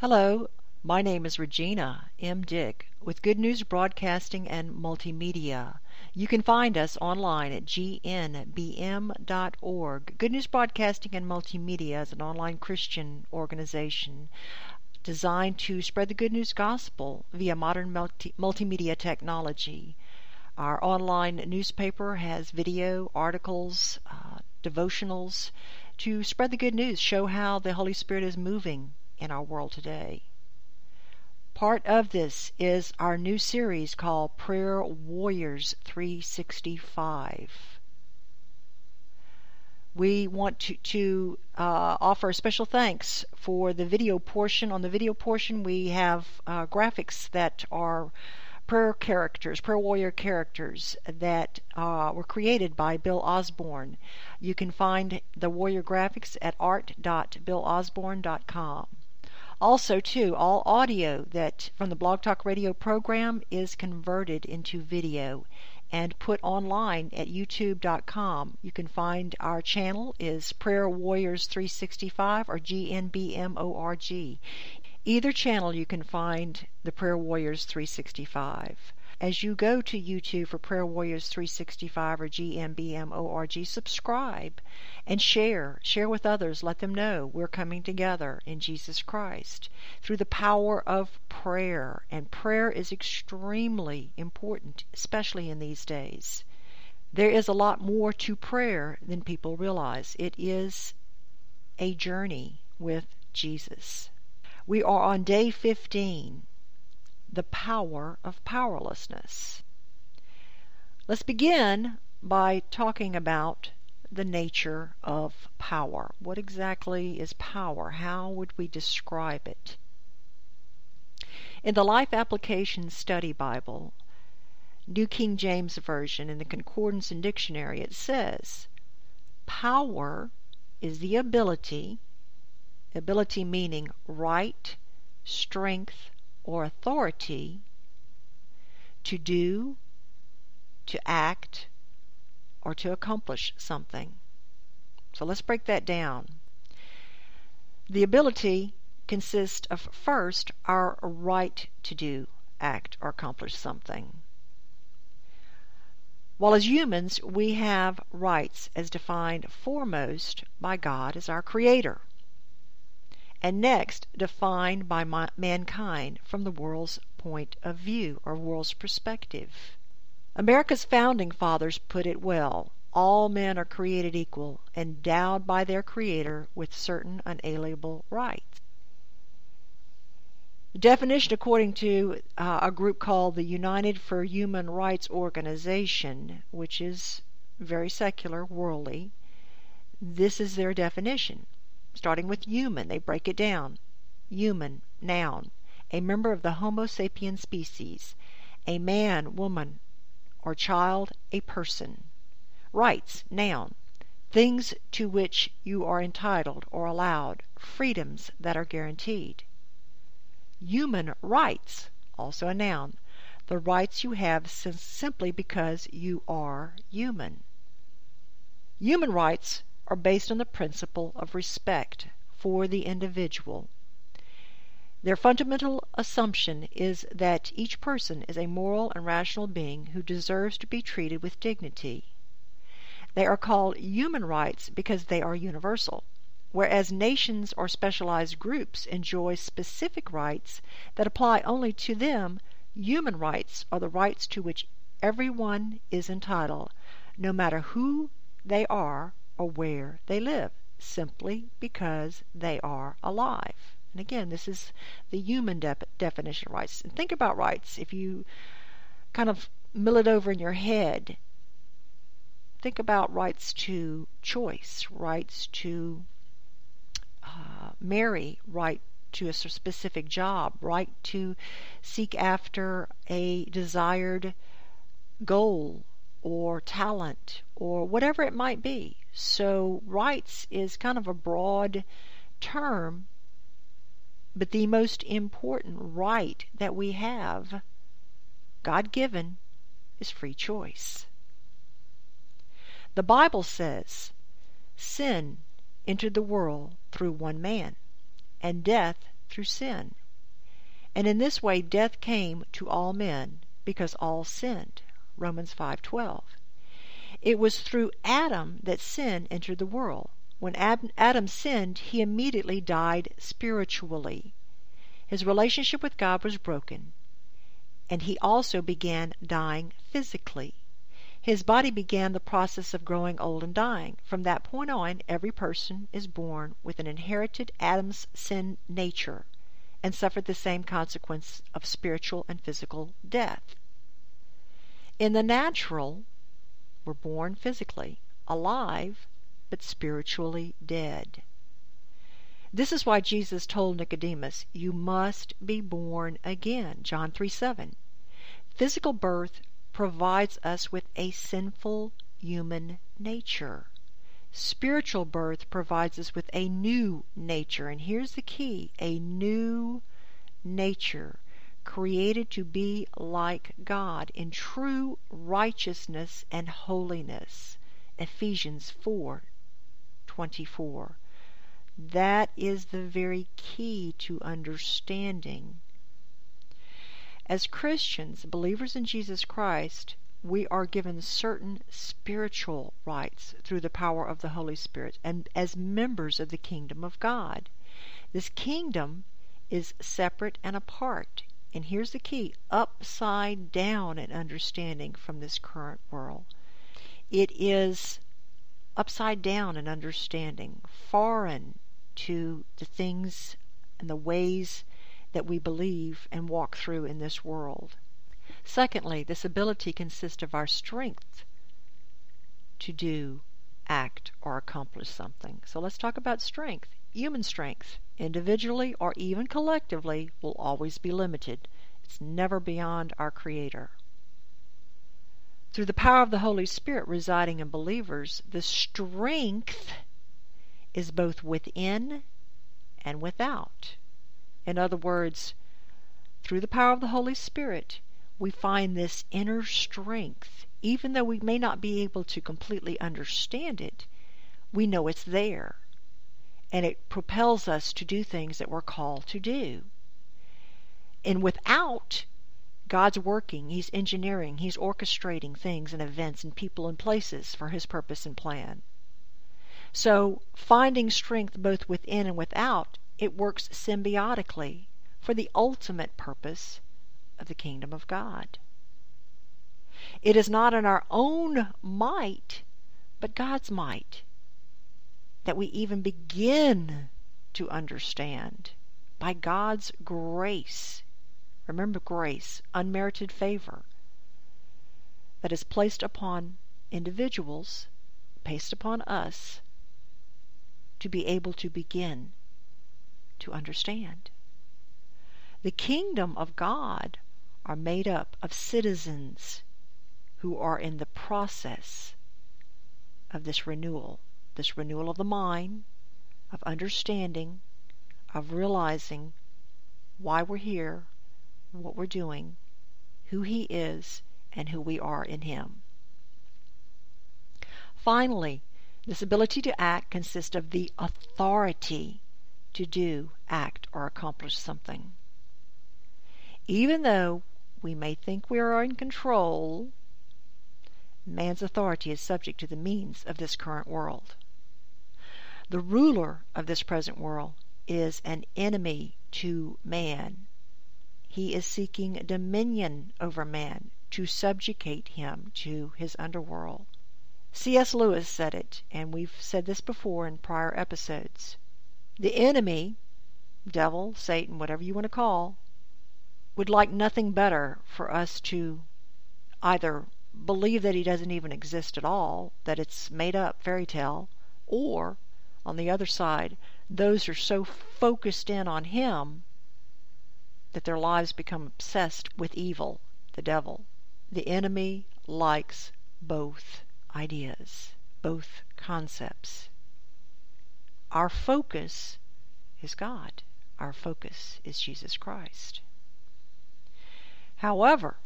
Hello, my name is Regina M. Dick with Good News Broadcasting and Multimedia. You can find us online at gnbm.org. Good News Broadcasting and Multimedia is an online Christian organization designed to spread the good news gospel via modern multi- multimedia technology. Our online newspaper has video, articles, uh, devotionals to spread the good news, show how the Holy Spirit is moving in our world today. Part of this is our new series called Prayer Warriors 365. We want to, to uh, offer special thanks for the video portion. On the video portion, we have uh, graphics that are prayer characters, prayer warrior characters that uh, were created by Bill Osborne. You can find the warrior graphics at art.billosborne.com. Also, too, all audio that from the Blog Talk Radio program is converted into video and put online at youtube.com. You can find our channel is Prayer Warriors 365 or GNBMORG. Either channel you can find the Prayer Warriors 365. As you go to YouTube for Prayer Warriors 365 or GNBMORG, subscribe and share. Share with others. Let them know we're coming together in Jesus Christ through the power of prayer. And prayer is extremely important, especially in these days. There is a lot more to prayer than people realize. It is a journey with Jesus. We are on day 15 the power of powerlessness. Let's begin by talking about the nature of power. What exactly is power? How would we describe it? In the Life Application Study Bible, New King James Version, in the Concordance and Dictionary, it says, Power is the ability, ability meaning right, strength, or authority to do, to act, or to accomplish something. So let's break that down. The ability consists of first our right to do, act, or accomplish something. While as humans we have rights as defined foremost by God as our Creator and next defined by mankind from the world's point of view or world's perspective. America's founding fathers put it well. All men are created equal, endowed by their Creator with certain unalienable rights. The definition, according to uh, a group called the United for Human Rights Organization, which is very secular, worldly, this is their definition starting with human. They break it down. Human, noun, a member of the Homo sapien species, a man, woman, or child, a person. Rights, noun, things to which you are entitled or allowed, freedoms that are guaranteed. Human rights, also a noun, the rights you have simply because you are human. Human rights are based on the principle of respect for the individual. Their fundamental assumption is that each person is a moral and rational being who deserves to be treated with dignity. They are called human rights because they are universal, whereas nations or specialized groups enjoy specific rights that apply only to them. Human rights are the rights to which everyone is entitled, no matter who they are or where they live, simply because they are alive. And again, this is the human de- definition of rights. And think about rights. If you kind of mill it over in your head, think about rights to choice, rights to uh, marry, right to a specific job, right to seek after a desired goal or talent or whatever it might be. So, rights is kind of a broad term, but the most important right that we have, God given, is free choice. The Bible says, Sin entered the world through one man, and death through sin. And in this way death came to all men because all sinned. Romans 5:12. It was through Adam that sin entered the world. When Adam sinned, he immediately died spiritually. His relationship with God was broken, and he also began dying physically. His body began the process of growing old and dying. From that point on, every person is born with an inherited Adam's sin nature and suffered the same consequence of spiritual and physical death. In the natural, we're born physically, alive, but spiritually dead. This is why Jesus told Nicodemus, You must be born again. John 3 7. Physical birth provides us with a sinful human nature. Spiritual birth provides us with a new nature. And here's the key a new nature created to be like God in true righteousness and holiness. Ephesians 4 24. That is the very key to understanding. As Christians, believers in Jesus Christ, we are given certain spiritual rights through the power of the Holy Spirit and as members of the kingdom of God. This kingdom is separate and apart. And here's the key upside down in understanding from this current world. It is upside down in understanding, foreign to the things and the ways that we believe and walk through in this world. Secondly, this ability consists of our strength to do, act, or accomplish something. So let's talk about strength. Human strength, individually or even collectively, will always be limited. It's never beyond our Creator. Through the power of the Holy Spirit residing in believers, the strength is both within and without. In other words, through the power of the Holy Spirit, we find this inner strength. Even though we may not be able to completely understand it, we know it's there. And it propels us to do things that we're called to do. And without God's working, He's engineering, He's orchestrating things and events and people and places for His purpose and plan. So, finding strength both within and without, it works symbiotically for the ultimate purpose of the kingdom of God. It is not in our own might, but God's might that we even begin to understand by God's grace Remember grace, unmerited favor that is placed upon individuals, placed upon us, to be able to begin to understand. The kingdom of God are made up of citizens who are in the process of this renewal, this renewal of the mind, of understanding, of realizing why we're here, what we're doing, who He is, and who we are in Him. Finally, this ability to act consists of the authority to do, act, or accomplish something. Even though we may think we are in control, man's authority is subject to the means of this current world. The ruler of this present world is an enemy to man he is seeking dominion over man, to subjugate him to his underworld. C.S. Lewis said it, and we've said this before in prior episodes. The enemy, devil, Satan, whatever you want to call, would like nothing better for us to either believe that he doesn't even exist at all, that it's made up fairy tale, or, on the other side, those are so focused in on him that their lives become obsessed with evil, the devil. The enemy likes both ideas, both concepts. Our focus is God. Our focus is Jesus Christ. However,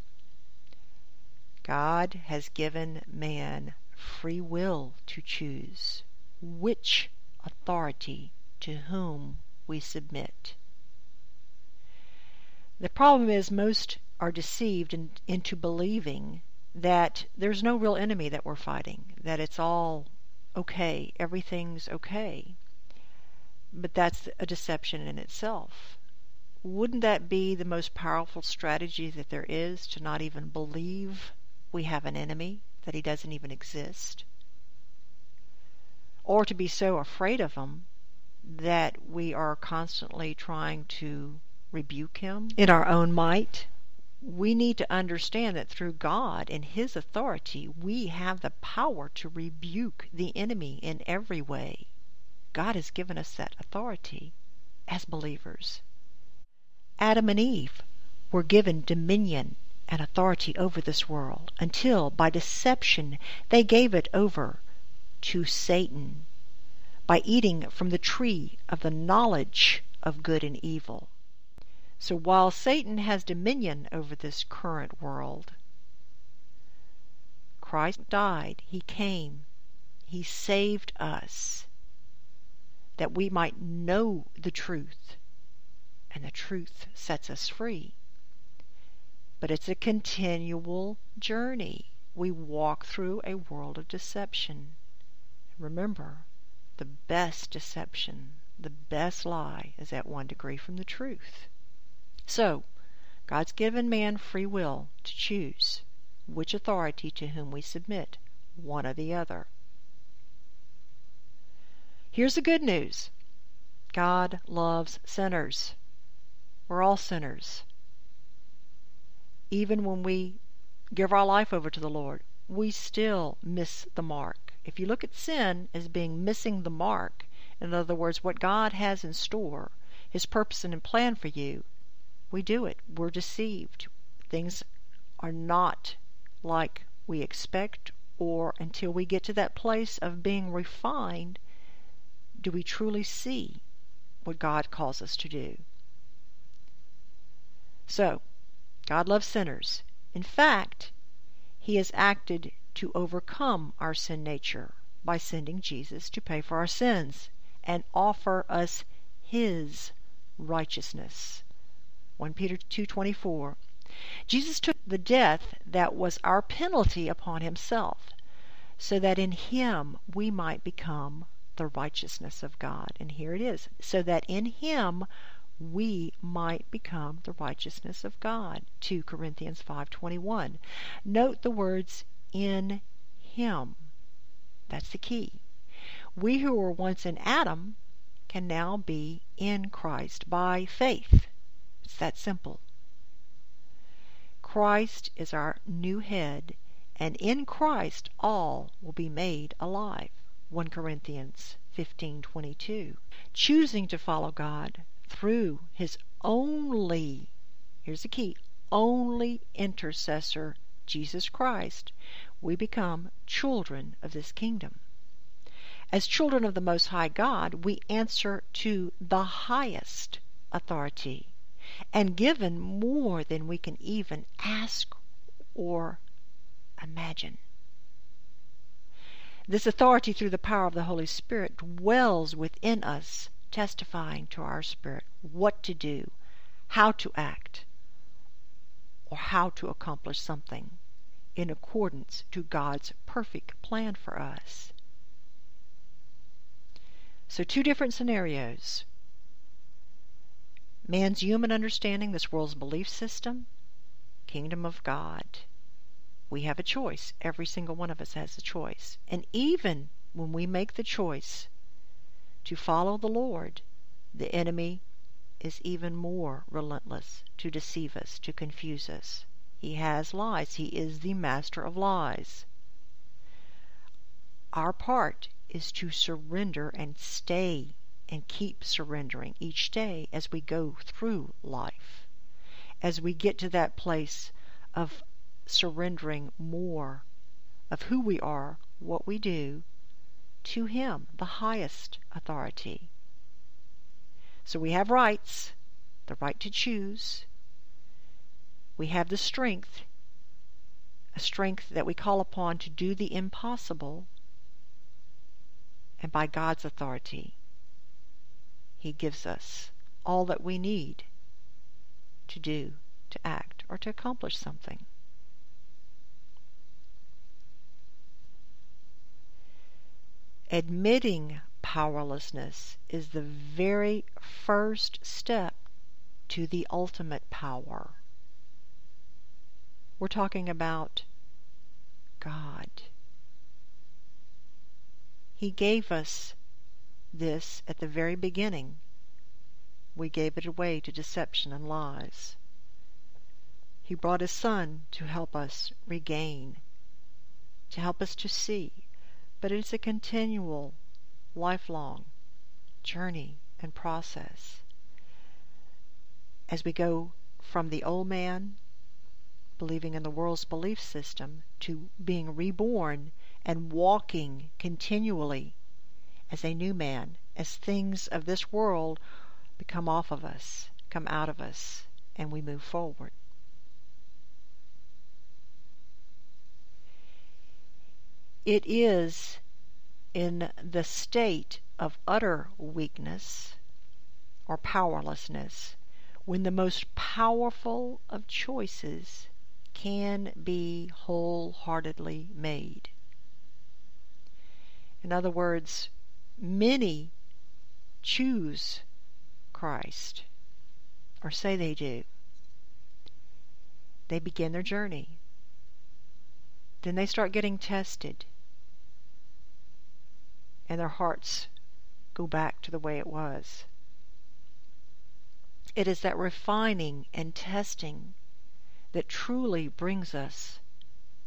God has given man free will to choose which authority to whom we submit. The problem is most are deceived in, into believing that there's no real enemy that we're fighting, that it's all okay, everything's okay. But that's a deception in itself. Wouldn't that be the most powerful strategy that there is to not even believe we have an enemy, that he doesn't even exist? Or to be so afraid of him that we are constantly trying to rebuke him in our own might? we need to understand that through God and His authority, we have the power to rebuke the enemy in every way. God has given us that authority as believers. Adam and Eve were given dominion and authority over this world until, by deception, they gave it over to Satan by eating from the tree of the knowledge of good and evil. So while Satan has dominion over this current world, Christ died. He came. He saved us that we might know the truth, and the truth sets us free. But it's a continual journey. We walk through a world of deception. Remember, the best deception, the best lie is at one degree from the truth. So, God's given man free will to choose which authority to whom we submit, one or the other. Here's the good news God loves sinners. We're all sinners. Even when we give our life over to the Lord, we still miss the mark. If you look at sin as being missing the mark, in other words, what God has in store, His purpose and plan for you, we do it. We're deceived. Things are not like we expect, or until we get to that place of being refined, do we truly see what God calls us to do. So, God loves sinners. In fact, He has acted to overcome our sin nature by sending Jesus to pay for our sins and offer us His righteousness. 1 Peter 2:24. Jesus took the death that was our penalty upon himself, so that in him we might become the righteousness of God. And here it is, so that in him we might become the righteousness of God. 2 Corinthians 5:21. Note the words in him. That's the key. We who were once in Adam can now be in Christ by faith. It's that simple. Christ is our new head, and in Christ all will be made alive. 1 Corinthians 15:22. Choosing to follow God through his only here's the key, only intercessor, Jesus Christ, we become children of this kingdom. As children of the Most High God, we answer to the highest authority and given more than we can even ask or imagine. This authority through the power of the Holy Spirit dwells within us, testifying to our spirit what to do, how to act, or how to accomplish something in accordance to God's perfect plan for us. So, two different scenarios man's human understanding, this world's belief system, kingdom of God. We have a choice. Every single one of us has a choice. And even when we make the choice to follow the Lord, the enemy is even more relentless to deceive us, to confuse us. He has lies. He is the master of lies. Our part is to surrender and stay and keep surrendering each day as we go through life. As we get to that place of surrendering more of who we are, what we do, to Him, the highest authority. So we have rights, the right to choose. We have the strength, a strength that we call upon to do the impossible, and by God's authority he gives us all that we need to do, to act, or to accomplish something. Admitting powerlessness is the very first step to the ultimate power. We're talking about God. He gave us this at the very beginning. We gave it away to deception and lies. He brought His Son to help us regain, to help us to see. But it's a continual, lifelong journey and process. As we go from the old man, believing in the world's belief system, to being reborn and walking continually as a new man, as things of this world become off of us, come out of us, and we move forward. It is in the state of utter weakness or powerlessness when the most powerful of choices can be wholeheartedly made. In other words, many choose Christ, or say they do. They begin their journey. Then they start getting tested, and their hearts go back to the way it was. It is that refining and testing that truly brings us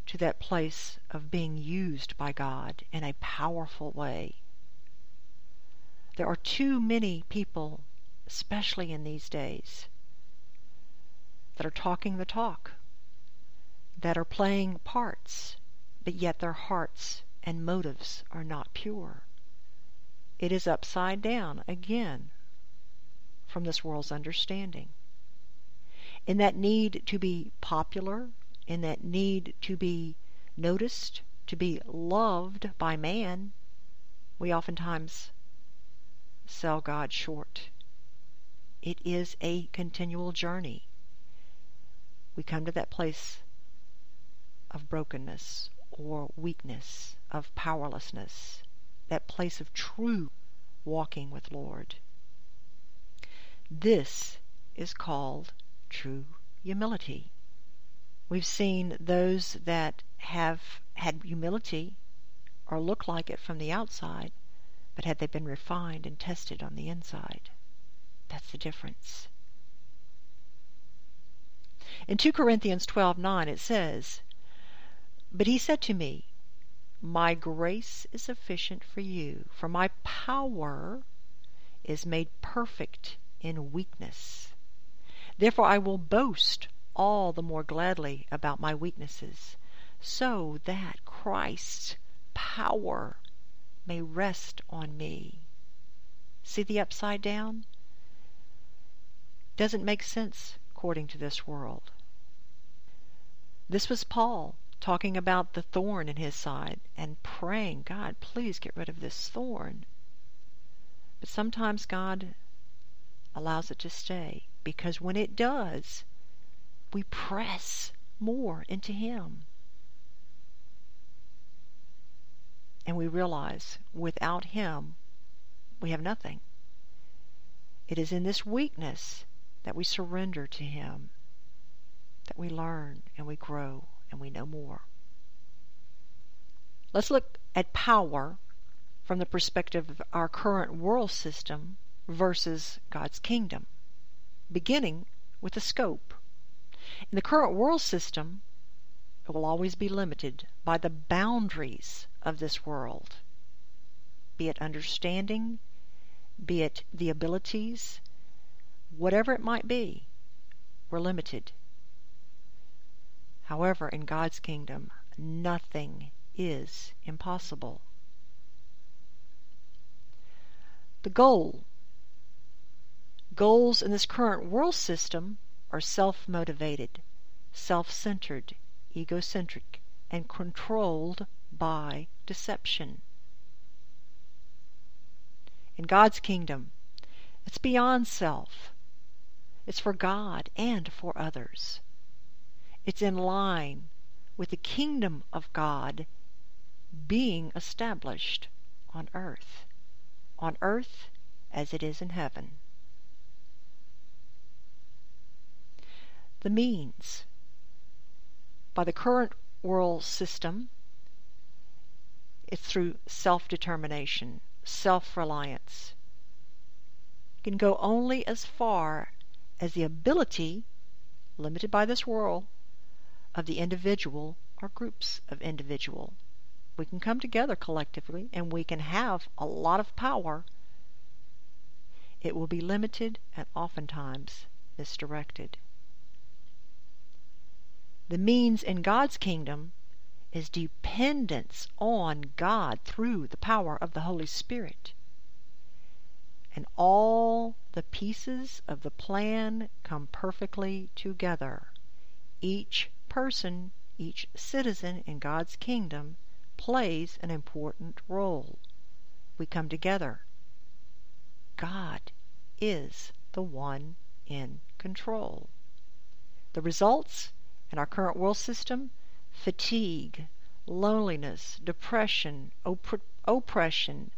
to that place of being used by God in a powerful way. There are too many people, especially in these days, that are talking the talk, that are playing parts, but yet their hearts and motives are not pure. It is upside down again from this world's understanding. In that need to be popular, in that need to be noticed, to be loved by man, we oftentimes sell God short. It is a continual journey. We come to that place of brokenness or weakness, of powerlessness, that place of true walking with Lord. This is called true humility. We've seen those that have had humility or look like it from the outside but had they been refined and tested on the inside? That's the difference. In 2 Corinthians 12:9 it says, "But he said to me, my grace is sufficient for you, for my power is made perfect in weakness. Therefore I will boast all the more gladly about my weaknesses, so that Christ's power may rest on me. See the upside down? Doesn't make sense according to this world. This was Paul talking about the thorn in his side and praying, God, please get rid of this thorn. But sometimes God allows it to stay because when it does, we press more into Him. And we realize without Him we have nothing. It is in this weakness that we surrender to Him, that we learn and we grow and we know more. Let's look at power from the perspective of our current world system versus God's kingdom, beginning with the scope. In the current world system, it will always be limited by the boundaries of this world, be it understanding, be it the abilities, whatever it might be, we're limited. However, in God's kingdom, nothing is impossible. The goal. Goals in this current world system are self motivated, self centered, egocentric, and controlled by deception. In God's kingdom, it's beyond self. It's for God and for others. It's in line with the kingdom of God being established on earth, on earth as it is in heaven. The means. By the current world system, it's through self determination, self reliance. You can go only as far as the ability, limited by this world, of the individual or groups of individual. We can come together collectively and we can have a lot of power. It will be limited and oftentimes misdirected. The means in God's kingdom is dependence on God through the power of the Holy Spirit. And all the pieces of the plan come perfectly together. Each person, each citizen in God's kingdom plays an important role. We come together. God is the one in control. The results in our current world system fatigue, loneliness, depression, opp- oppression,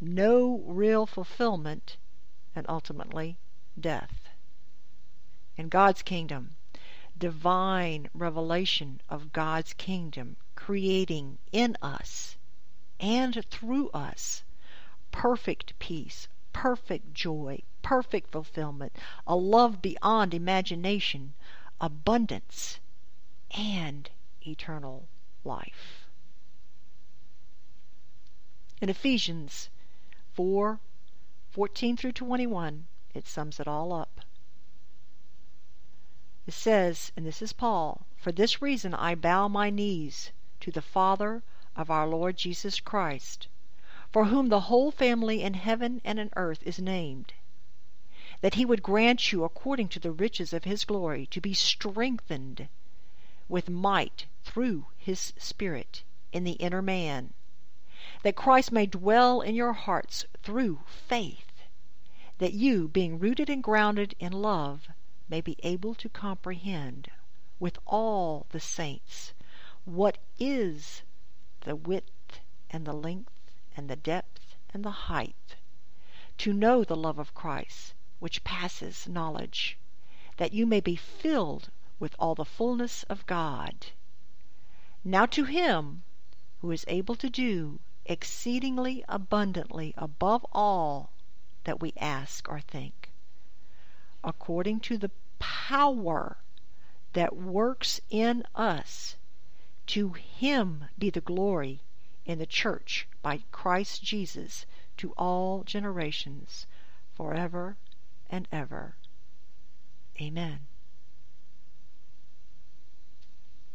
no real fulfillment, and ultimately death. In God's kingdom, divine revelation of God's kingdom, creating in us and through us perfect peace, perfect joy, perfect fulfillment, a love beyond imagination, abundance, and eternal life. In Ephesians 4 14 through 21, it sums it all up. It says, and this is Paul, For this reason I bow my knees to the Father of our Lord Jesus Christ, for whom the whole family in heaven and in earth is named, that he would grant you, according to the riches of his glory, to be strengthened with might through his Spirit in the inner man, that Christ may dwell in your hearts through faith, that you, being rooted and grounded in love, may be able to comprehend with all the saints what is the width and the length and the depth and the height, to know the love of Christ, which passes knowledge, that you may be filled with all the fullness of God. Now to him who is able to do exceedingly abundantly above all that we ask or think according to the power that works in us. To him be the glory in the church by Christ Jesus to all generations, forever and ever. Amen.